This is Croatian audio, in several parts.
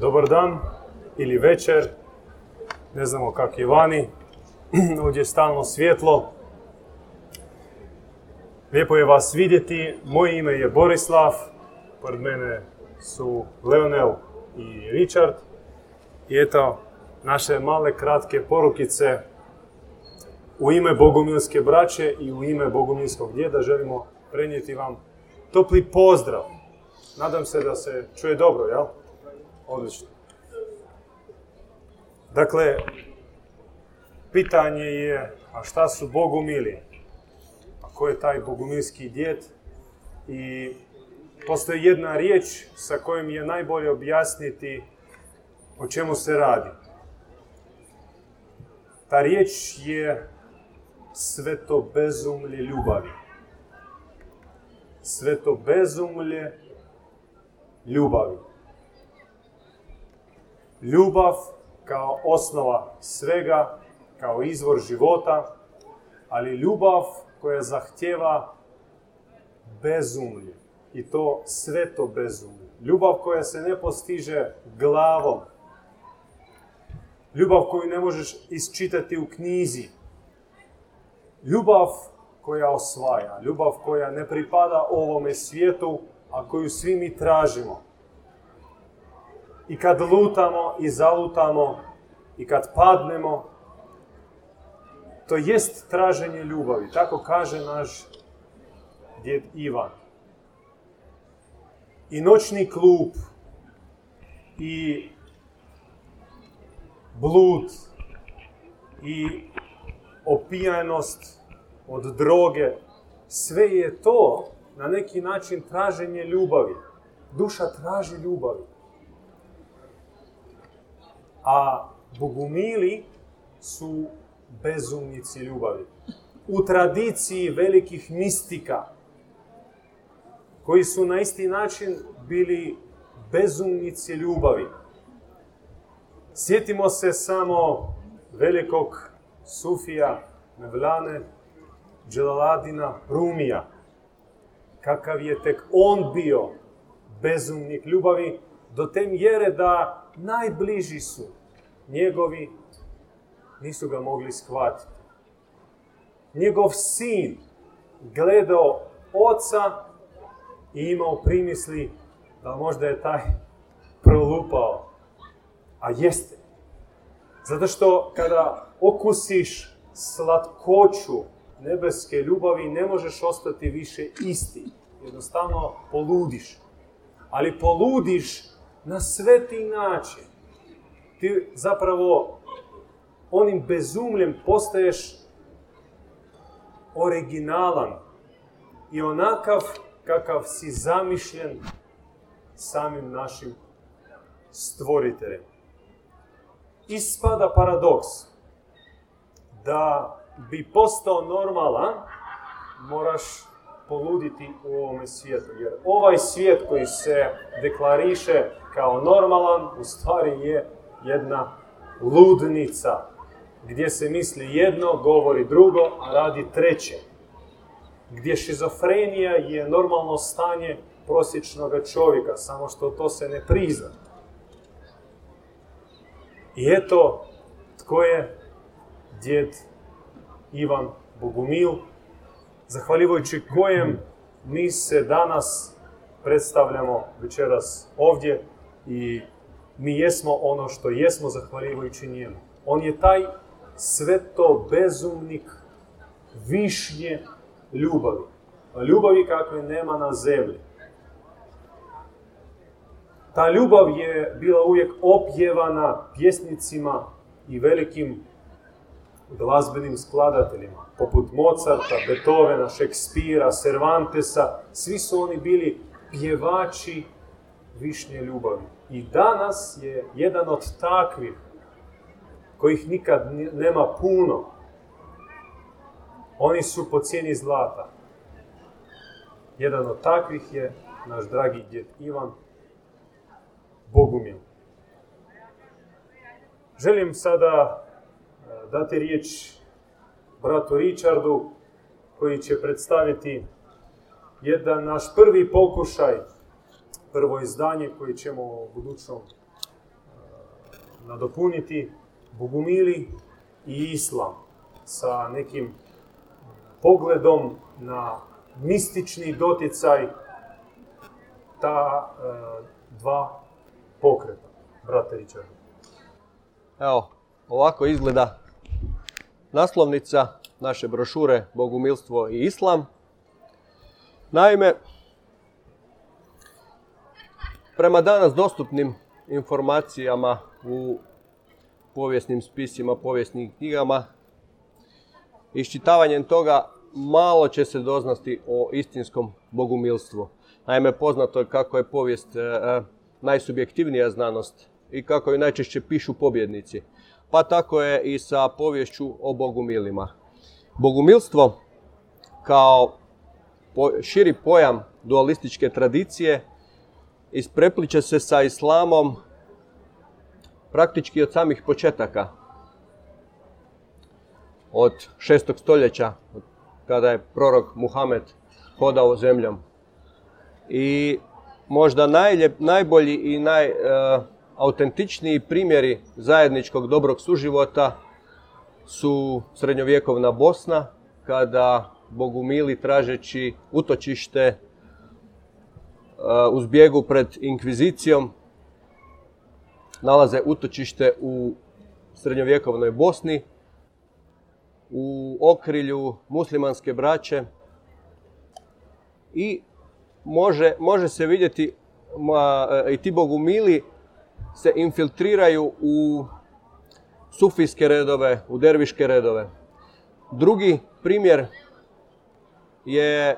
Dobar dan ili večer, ne znamo kak je vani, ovdje je stalno svjetlo. Lijepo je vas vidjeti, moje ime je Borislav, pored mene su Leonel i Richard. I eto, naše male kratke porukice u ime Bogumilske braće i u ime Bogumilskog djeda želimo prenijeti vam topli pozdrav. Nadam se da se čuje dobro, jel? Odlično. Dakle, pitanje je, a šta su Bogumili? A ko je taj Bogumilski djed? I postoji jedna riječ sa kojom je najbolje objasniti o čemu se radi. Ta riječ je sveto bezumlje ljubavi. Sveto bezumlje ljubavi. Ljubav kao osnova svega, kao izvor života, ali ljubav koja zahtjeva bezumlje. I to sveto bezumlje. Ljubav koja se ne postiže glavom. Ljubav koju ne možeš isčitati u knjizi. Ljubav koja osvaja. Ljubav koja ne pripada ovome svijetu, a koju svi mi tražimo. I kad lutamo i zalutamo i kad padnemo, to jest traženje ljubavi. Tako kaže naš djed Ivan. I noćni klub i blud i opijanost od droge, sve je to na neki način traženje ljubavi. Duša traži ljubavi. A bogumili su bezumnici ljubavi. U tradiciji velikih mistika, koji su na isti način bili bezumnici ljubavi. Sjetimo se samo velikog Sufija, Mevlane, Dželaladina, Rumija. Kakav je tek on bio bezumnik ljubavi, do te mjere da najbliži su njegovi nisu ga mogli shvatiti. Njegov sin gledao oca i imao primisli da možda je taj prolupao. A jeste. Zato što kada okusiš slatkoću nebeske ljubavi, ne možeš ostati više isti. Jednostavno poludiš. Ali poludiš na sveti način. Ti zapravo onim bezumljem postaješ originalan i onakav kakav si zamišljen samim našim stvoriteljem. Ispada paradoks da bi postao normalan, moraš poluditi u ovome svijetu. Jer ovaj svijet koji se deklariše kao normalan, u stvari je jedna ludnica, gdje se misli jedno, govori drugo, a radi treće. Gdje šizofrenija je normalno stanje prosječnog čovjeka, samo što to se ne prizna. I eto, tko je djed Ivan Bogumil, zahvaljujući kojem mi se danas predstavljamo večeras ovdje i mi jesmo ono što jesmo zahvaljujući njemu. On je taj sveto bezumnik višnje ljubavi. Ljubavi kakve nema na zemlji. Ta ljubav je bila uvijek opjevana pjesnicima i velikim glazbenim skladateljima, poput Mozarta, Beethovena, Šekspira, Cervantesa, svi su oni bili pjevači višnje ljubavi. I danas je jedan od takvih, kojih nikad nema puno, oni su po cijeni zlata. Jedan od takvih je naš dragi djed Ivan Bogumil. Želim sada dati riječ bratu Richardu koji će predstaviti jedan naš prvi pokušaj, prvo izdanje koji ćemo u budućnom nadopuniti Bogumili i Islam sa nekim pogledom na mistični doticaj ta e, dva pokreta, brate Richard. Evo, ovako izgleda naslovnica naše brošure Bogumilstvo i Islam. Naime, prema danas dostupnim informacijama u povijesnim spisima, povijesnim knjigama, iščitavanjem toga malo će se doznati o istinskom bogumilstvu. Naime, poznato je kako je povijest e, e, najsubjektivnija znanost i kako ju najčešće pišu pobjednici. Pa tako je i sa povješću o bogumilima. Bogumilstvo kao širi pojam dualističke tradicije isprepliče se sa islamom praktički od samih početaka. Od šestog stoljeća, kada je prorok Muhammed hodao zemljom. I možda najbolji i najautentičniji e, primjeri zajedničkog dobrog suživota su srednjovjekovna Bosna, kada bogumili tražeći utočište uz bijegu pred inkvizicijom nalaze utočište u srednjovjekovnoj Bosni, u okrilju muslimanske braće i može, može se vidjeti i ti bogumili se infiltriraju u sufijske redove, u derviške redove. Drugi primjer je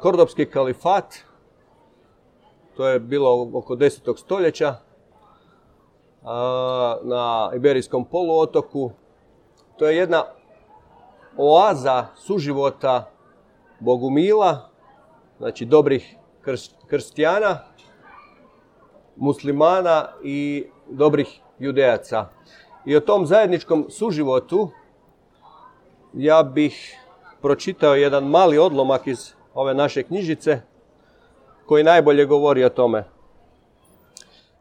Kordopski kalifat, to je bilo oko 10. stoljeća, na Iberijskom poluotoku. To je jedna oaza suživota bogumila, znači dobrih krstijana, muslimana i dobrih judejaca. I o tom zajedničkom suživotu ja bih pročitao jedan mali odlomak iz ove naše knjižice koji najbolje govori o tome.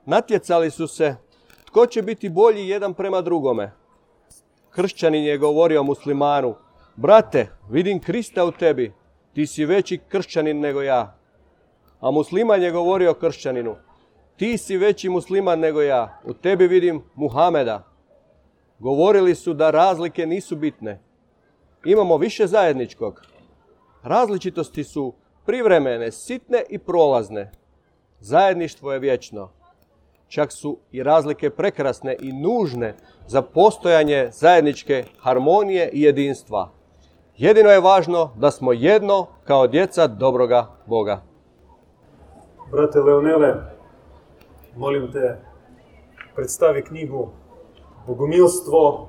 Natjecali su se tko će biti bolji jedan prema drugome. Kršćanin je govorio muslimanu, brate, vidim Krista u tebi, ti si veći kršćanin nego ja. A musliman je govorio kršćaninu, ti si veći musliman nego ja, u tebi vidim Muhameda. Govorili su da razlike nisu bitne. Imamo više zajedničkog. Različitosti su privremene, sitne i prolazne. Zajedništvo je vječno. Čak su i razlike prekrasne i nužne za postojanje zajedničke harmonije i jedinstva. Jedino je važno da smo jedno kao djeca dobroga Boga. Brate Leonele, molim te, predstavi knjigu Bogomilstvo,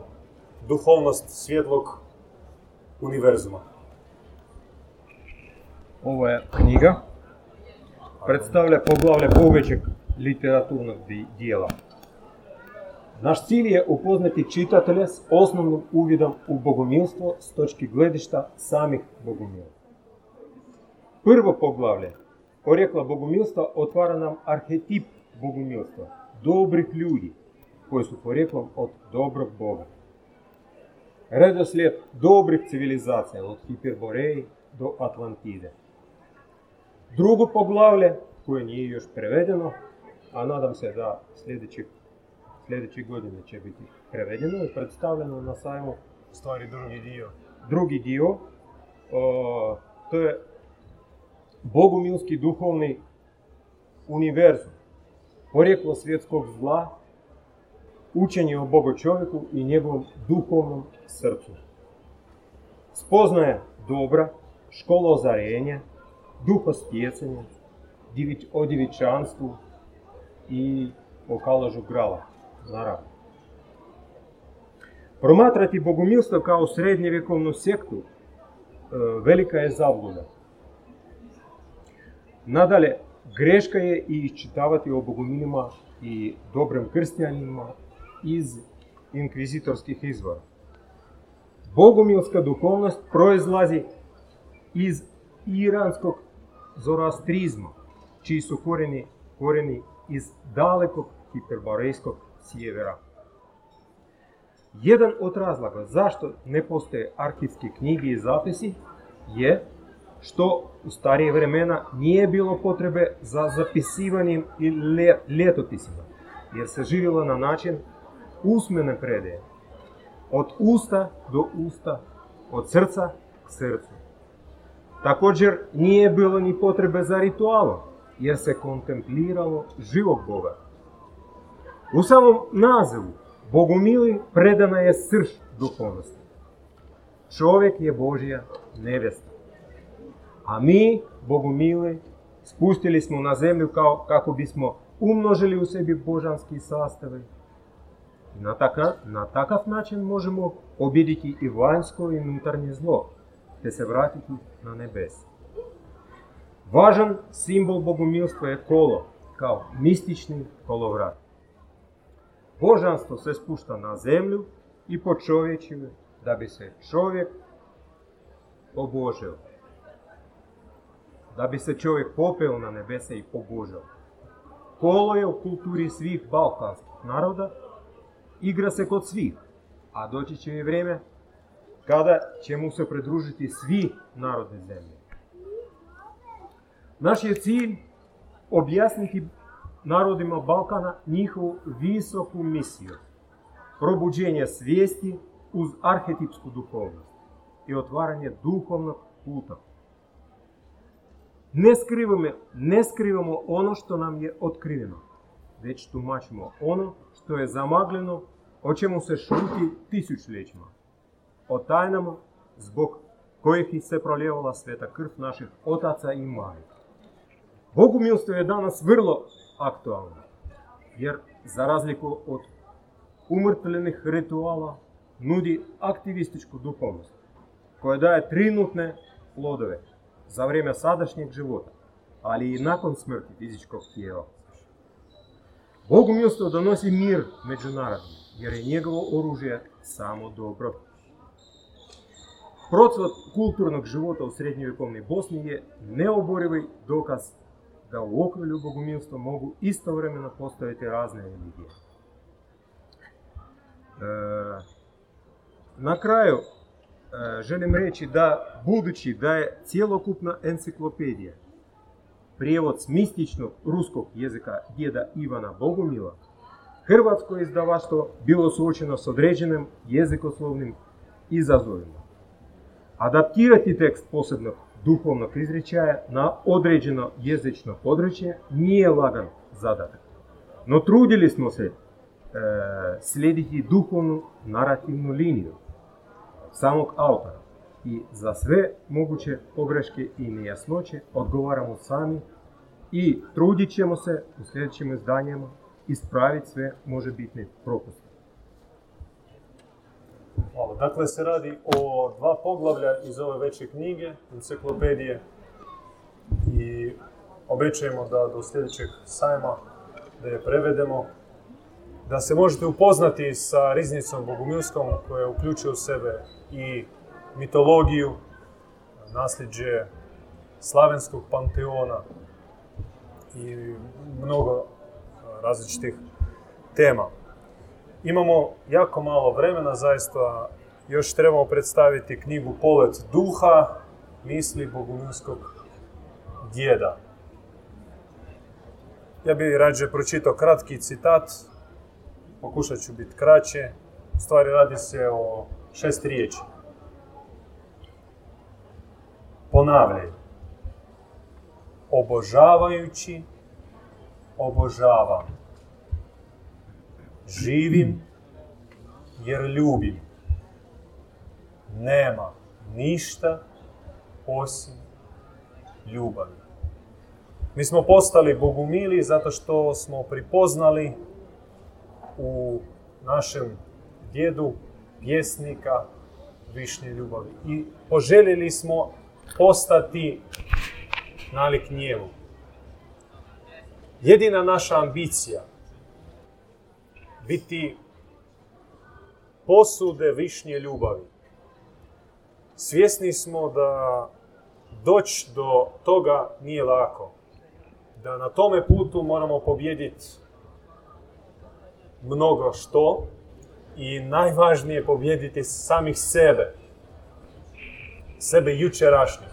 duhovnost svjetlog univerzuma. Ovo je knjiga. Predstavlja poglavlje povećeg literaturnog dijela. Naš cilj je upoznati čitatelje s osnovnim uvidom u bogomilstvo s točki gledišta samih bogomila. Prvo poglavlje porijekla bogomilstva otvara nam arhetip bogomilstva, dobrih ljudi koji su porijeklom od dobrog Boga. Redoslijed dobrih civilizacija od Hiperboreji do Atlantide. Drugo poglavlje, koje nije još prevedeno, a nadam se da sljedećih, sljedeće godine će biti prevedeno i predstavljeno na sajmu. Stvari drugi dio. Drugi dio, to je bogumilski duhovni univerzum, porijeklo svjetskog zla, učenje o Bogu čovjeku i njegovom duhovnom srcu. Spoznaje dobra, škola ozarenja, duha stjecanja, o divičanstvu i o kalažu grala, naravno. Promatrati bogumilstvo kao srednjevjekovnu sektu e, velika je zabluda. Nadalje, greška je i iščitavati o bogumilima i dobrim krstjanima iz inkvizitorskih izvora. Bogumilska duhovnost proizlazi iz iranskog zoroastrizma, čiji su korijeni, korijeni iz dalekog hiperborejskog sjevera. Jedan od razloga zašto ne postoje arhivske knjige i zapisi je što u starije vremena nije bilo potrebe za zapisivanjem i ljetopisima, jer se živjelo na način usmene predaje, od usta do usta, od srca k srcu. Također nije bilo ni potrebe za ritualom, jer se kontempliralo živog Boga. U samom nazivu Bogumili predana je srž duhovnosti. Čovjek je Božja nevesta. A mi, Bogumili, spustili smo na zemlju kao, kako bismo umnožili u sebi božanski sastave. Na takav, na takav način možemo obiditi i vanjsko i unutarnje zlo, te se vratiti na nebes. Važan simbol bogumilstva je kolo, kao mistični kolovrat. Božanstvo se spušta na zemlju i po čovječinu, da bi se čovjek pobožio. Da bi se čovjek popeo na nebese i pobožio. Kolo je u kulturi svih balkanskih naroda, igra se kod svih, a doći će i vrijeme kada će mu se pridružiti svi narodi zemlje. Naš je cilj objasniti narodima Balkana njihovu visoku misiju. Probuđenje svijesti uz arhetipsku duhovnost i otvaranje duhovnog puta. Ne skrivamo, ne skrivamo ono što nam je otkriveno, već tumačimo ono što je zamagljeno, o čemu se šuti tisućljećima. O tajnama zbog kojih se proljevala sveta krv naših otaca i majka. Bogumilstvo je danas vrlo aktualno, jer za razliku od umrtvenih rituala nudi aktivističku duhovnost koja daje trenutne plodove za vrijeme sadašnjeg života, ali i nakon smrti fizičkog tijela. Bogumilstvo donosi mir međunarodni, jer je njegovo oružje samo dobro. Procvat kulturnog života u srednjovjekovnoj Bosni je neoborivi dokaz da u okrilju bogumilstva mogu istovremeno postaviti razne religije. Na kraju želim reći da budući da je cjelokupna enciklopedija prijevod s mističnog ruskog jezika djeda Ivana Bogumila, hrvatsko izdavaštvo bilo suočeno s određenim jezikoslovnim izazovima. Adaptirati tekst posebnog duhovnog izričaja na određeno jezično područje nije lagan zadatak. No trudili smo se e, slijediti duhovnu narativnu liniju samog autora i za sve moguće pogreške i nejasnoće odgovaramo sami i trudit ćemo se u sljedećim izdanjima ispraviti sve možebitne propuste. Hvala. Dakle, se radi o dva poglavlja iz ove veće knjige, enciklopedije i obećajemo da do sljedećeg sajma da je prevedemo, da se možete upoznati sa riznicom bogumilskom koja uključuje u sebe i mitologiju, nasljeđe slavenskog panteona i mnogo različitih tema. Imamo jako malo vremena, zaista još trebamo predstaviti knjigu Polet duha, misli bogumilskog djeda. Ja bih rađe pročitao kratki citat, pokušat ću biti kraće. U stvari radi se o šest riječi. Ponavljaj. Obožavajući, obožavam živim jer ljubim. Nema ništa osim ljubavi. Mi smo postali bogumili zato što smo pripoznali u našem djedu pjesnika višnje ljubavi. I poželjeli smo postati nalik njemu. Jedina naša ambicija biti posude višnje ljubavi. Svjesni smo da doći do toga nije lako. Da na tome putu moramo pobjediti mnogo što i najvažnije pobjediti samih sebe. Sebe jučerašnjih.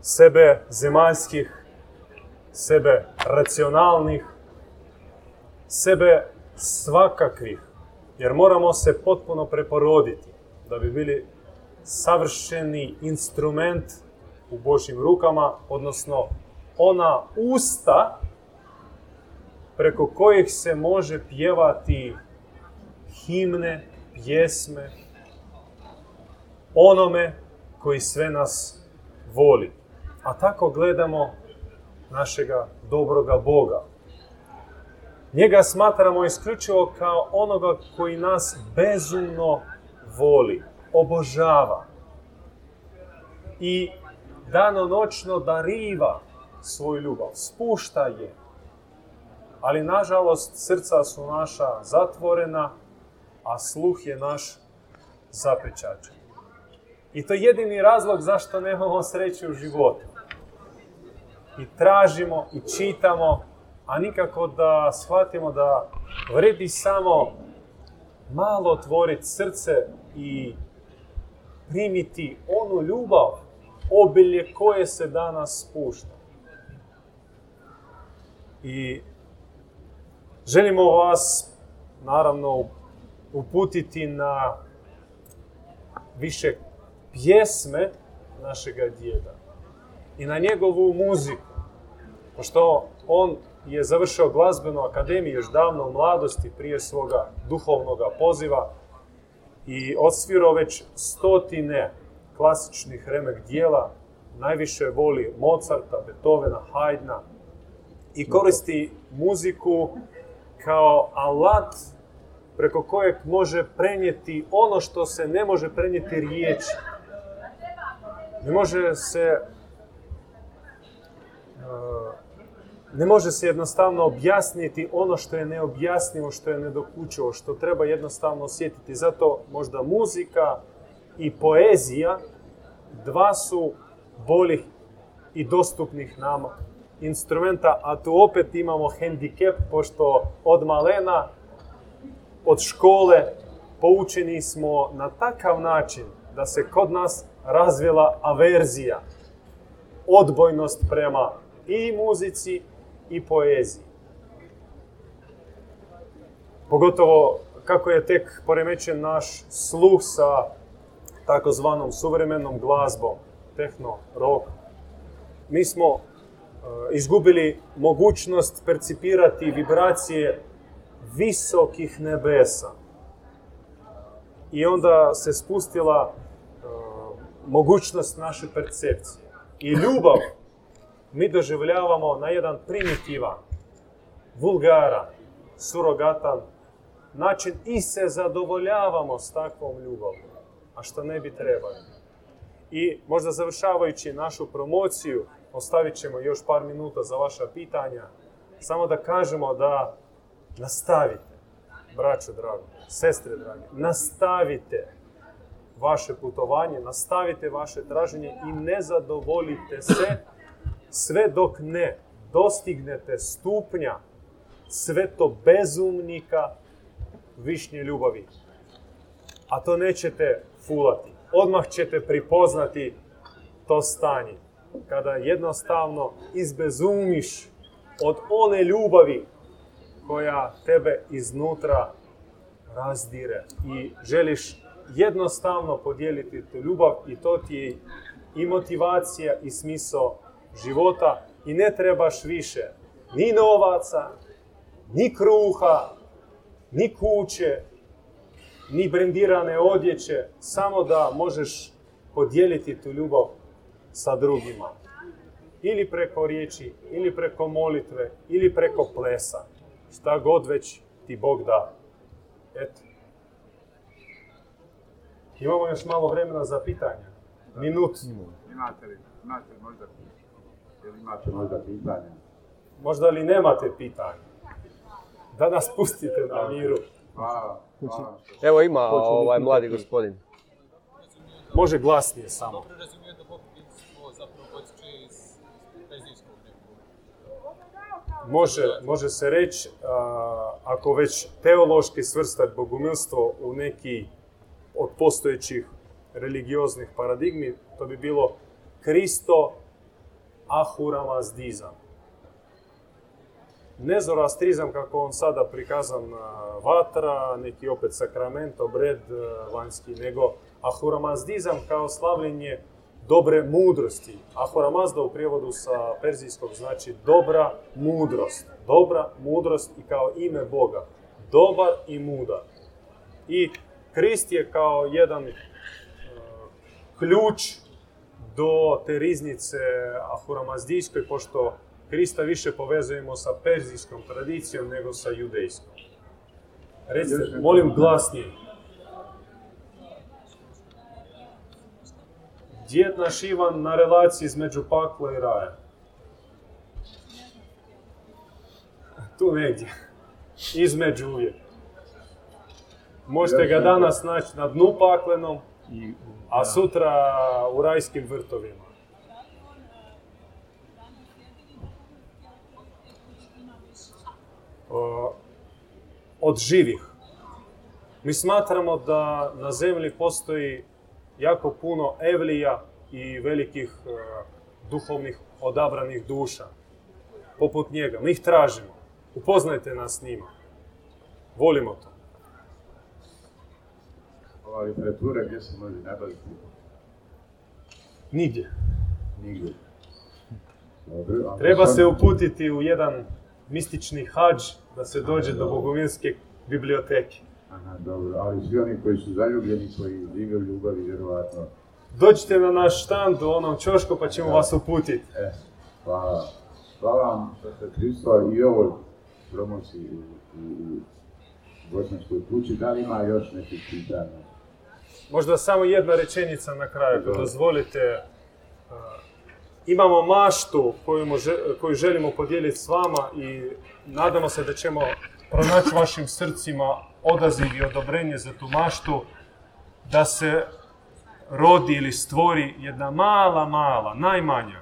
Sebe zemaljskih, sebe racionalnih, sebe svakakvih. Jer moramo se potpuno preporoditi da bi bili savršeni instrument u Božjim rukama, odnosno ona usta preko kojih se može pjevati himne, pjesme, onome koji sve nas voli. A tako gledamo našega dobroga Boga. Njega smatramo isključivo kao onoga koji nas bezumno voli, obožava i danonoćno dariva svoju ljubav, spušta je. Ali nažalost srca su naša zatvorena, a sluh je naš zapečačen. I to je jedini razlog zašto nemamo sreće u životu. I tražimo i čitamo, a nikako da shvatimo da vredi samo malo otvoriti srce i primiti onu ljubav, obilje koje se danas spušta. I želimo vas, naravno, uputiti na više pjesme našega djeda i na njegovu muziku. Pošto on je završio glazbenu akademiju još davno u mladosti prije svoga duhovnog poziva i odsvirao već stotine klasičnih remek dijela, najviše voli Mozarta, Beethovena, Haydna i koristi muziku kao alat preko kojeg može prenijeti ono što se ne može prenijeti riječi. Ne može se ne može se jednostavno objasniti ono što je neobjasnivo, što je nedokučivo, što treba jednostavno osjetiti. Zato možda muzika i poezija dva su boljih i dostupnih nama instrumenta, a tu opet imamo hendikep, pošto od malena, od škole, poučeni smo na takav način da se kod nas razvila averzija, odbojnost prema i muzici i poeziji. Pogotovo kako je tek poremećen naš sluh sa takozvanom suvremenom glazbom, tehno, rock. Mi smo uh, izgubili mogućnost percipirati vibracije visokih nebesa. I onda se spustila uh, mogućnost naše percepcije. I ljubav mi doživljavamo na jedan primitivan, vulgaran, surogatan način i se zadovoljavamo s takvom ljubavom, a što ne bi trebali. I možda završavajući našu promociju, ostavit ćemo još par minuta za vaša pitanja, samo da kažemo da nastavite, braćo drago, sestre drage, nastavite vaše putovanje, nastavite vaše traženje i ne zadovoljite se sve dok ne dostignete stupnja sveto bezumnika višnje ljubavi. A to nećete fulati. Odmah ćete pripoznati to stanje. Kada jednostavno izbezumiš od one ljubavi koja tebe iznutra razdire i želiš jednostavno podijeliti tu ljubav i to ti je i motivacija i smisao života i ne trebaš više ni novaca, ni kruha, ni kuće, ni brendirane odjeće, samo da možeš podijeliti tu ljubav sa drugima. Ili preko riječi, ili preko molitve, ili preko plesa. Šta god već ti Bog da. Eto. Imamo još malo vremena za pitanja. Minut. Imate li, imate li možda Jel imate možda pitanje? Možda li nemate pitanja? Da nas pustite na miru. Hvala. hvala. Evo ima ovaj mladi gospodin. Može glasnije samo. Dobro razumijem da zapravo potiče iz perzijskog može, može se reći, a, ako već teološki svrstat bogumilstvo u neki od postojećih religioznih paradigmi, to bi bilo Kristo ahuramazdizam. Ne zoroastrizam kako on sada prikazan vatra, neki opet sakrament, obred vanjski, nego ahuramazdizam kao slavljenje dobre mudrosti. Ahuramazda u prijevodu sa perzijskog znači dobra mudrost. Dobra mudrost i kao ime Boga. Dobar i mudar. I Krist je kao jedan ključ do te riznice ahuramazdijskoj, pošto Krista više povezujemo sa perzijskom tradicijom nego sa judejskom. Recite, molim glasnije. Djed naš Ivan na relaciji između pakla i raja. Tu negdje. Između uvijek. Možete ga danas naći na dnu paklenom, I, a sutra u rajskim vrtovima. Od živih. Mi smatramo da na zemlji postoji jako puno evlija i velikih e, duhovnih odabranih duša, poput njega. Mi ih tražimo. Upoznajte nas s njima. Volimo to. Ova literatura gdje se može nabaviti? Nigdje. Nigdje. Dobro, Treba se uputiti u jedan mistični hađ da se dođe do Bogovinske biblioteke. Aha, dobro, ali svi oni koji su zaljubljeni, koji žive u ljubavi, vjerovatno, Dođite na naš štand u onom čošku pa ćemo vas uputiti. e, hvala. Hvala vam, Kristo, i ovoj promociji u, u, u Bosanskoj kući. Da li ima još nekih pitanja? Možda samo jedna rečenica na kraju, Dobro. dozvolite. Imamo maštu koju, želimo podijeliti s vama i nadamo se da ćemo pronaći vašim srcima odaziv i odobrenje za tu maštu, da se rodi ili stvori jedna mala, mala, najmanja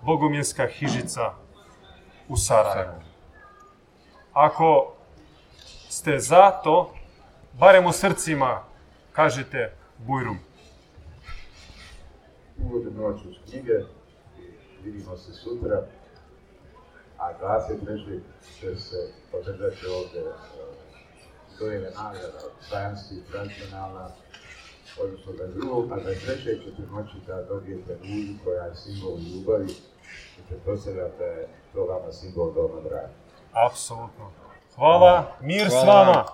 bogumjenska hižica u Sarajevu. Ako ste za to, barem u srcima kažete Bujrum. Uvodnu noć uz knjige, vidimo se sutra, a 23. će se održati ovdje e, dojeve nagrada, sajanski, tradicionalna, odnosno 22. a 23. ćete moći da dobijete ružu koja je simbol ljubavi i pretpostavljam da je to vama simbol doma draga. Apsolutno. Hvala, mir s Hvala. vama.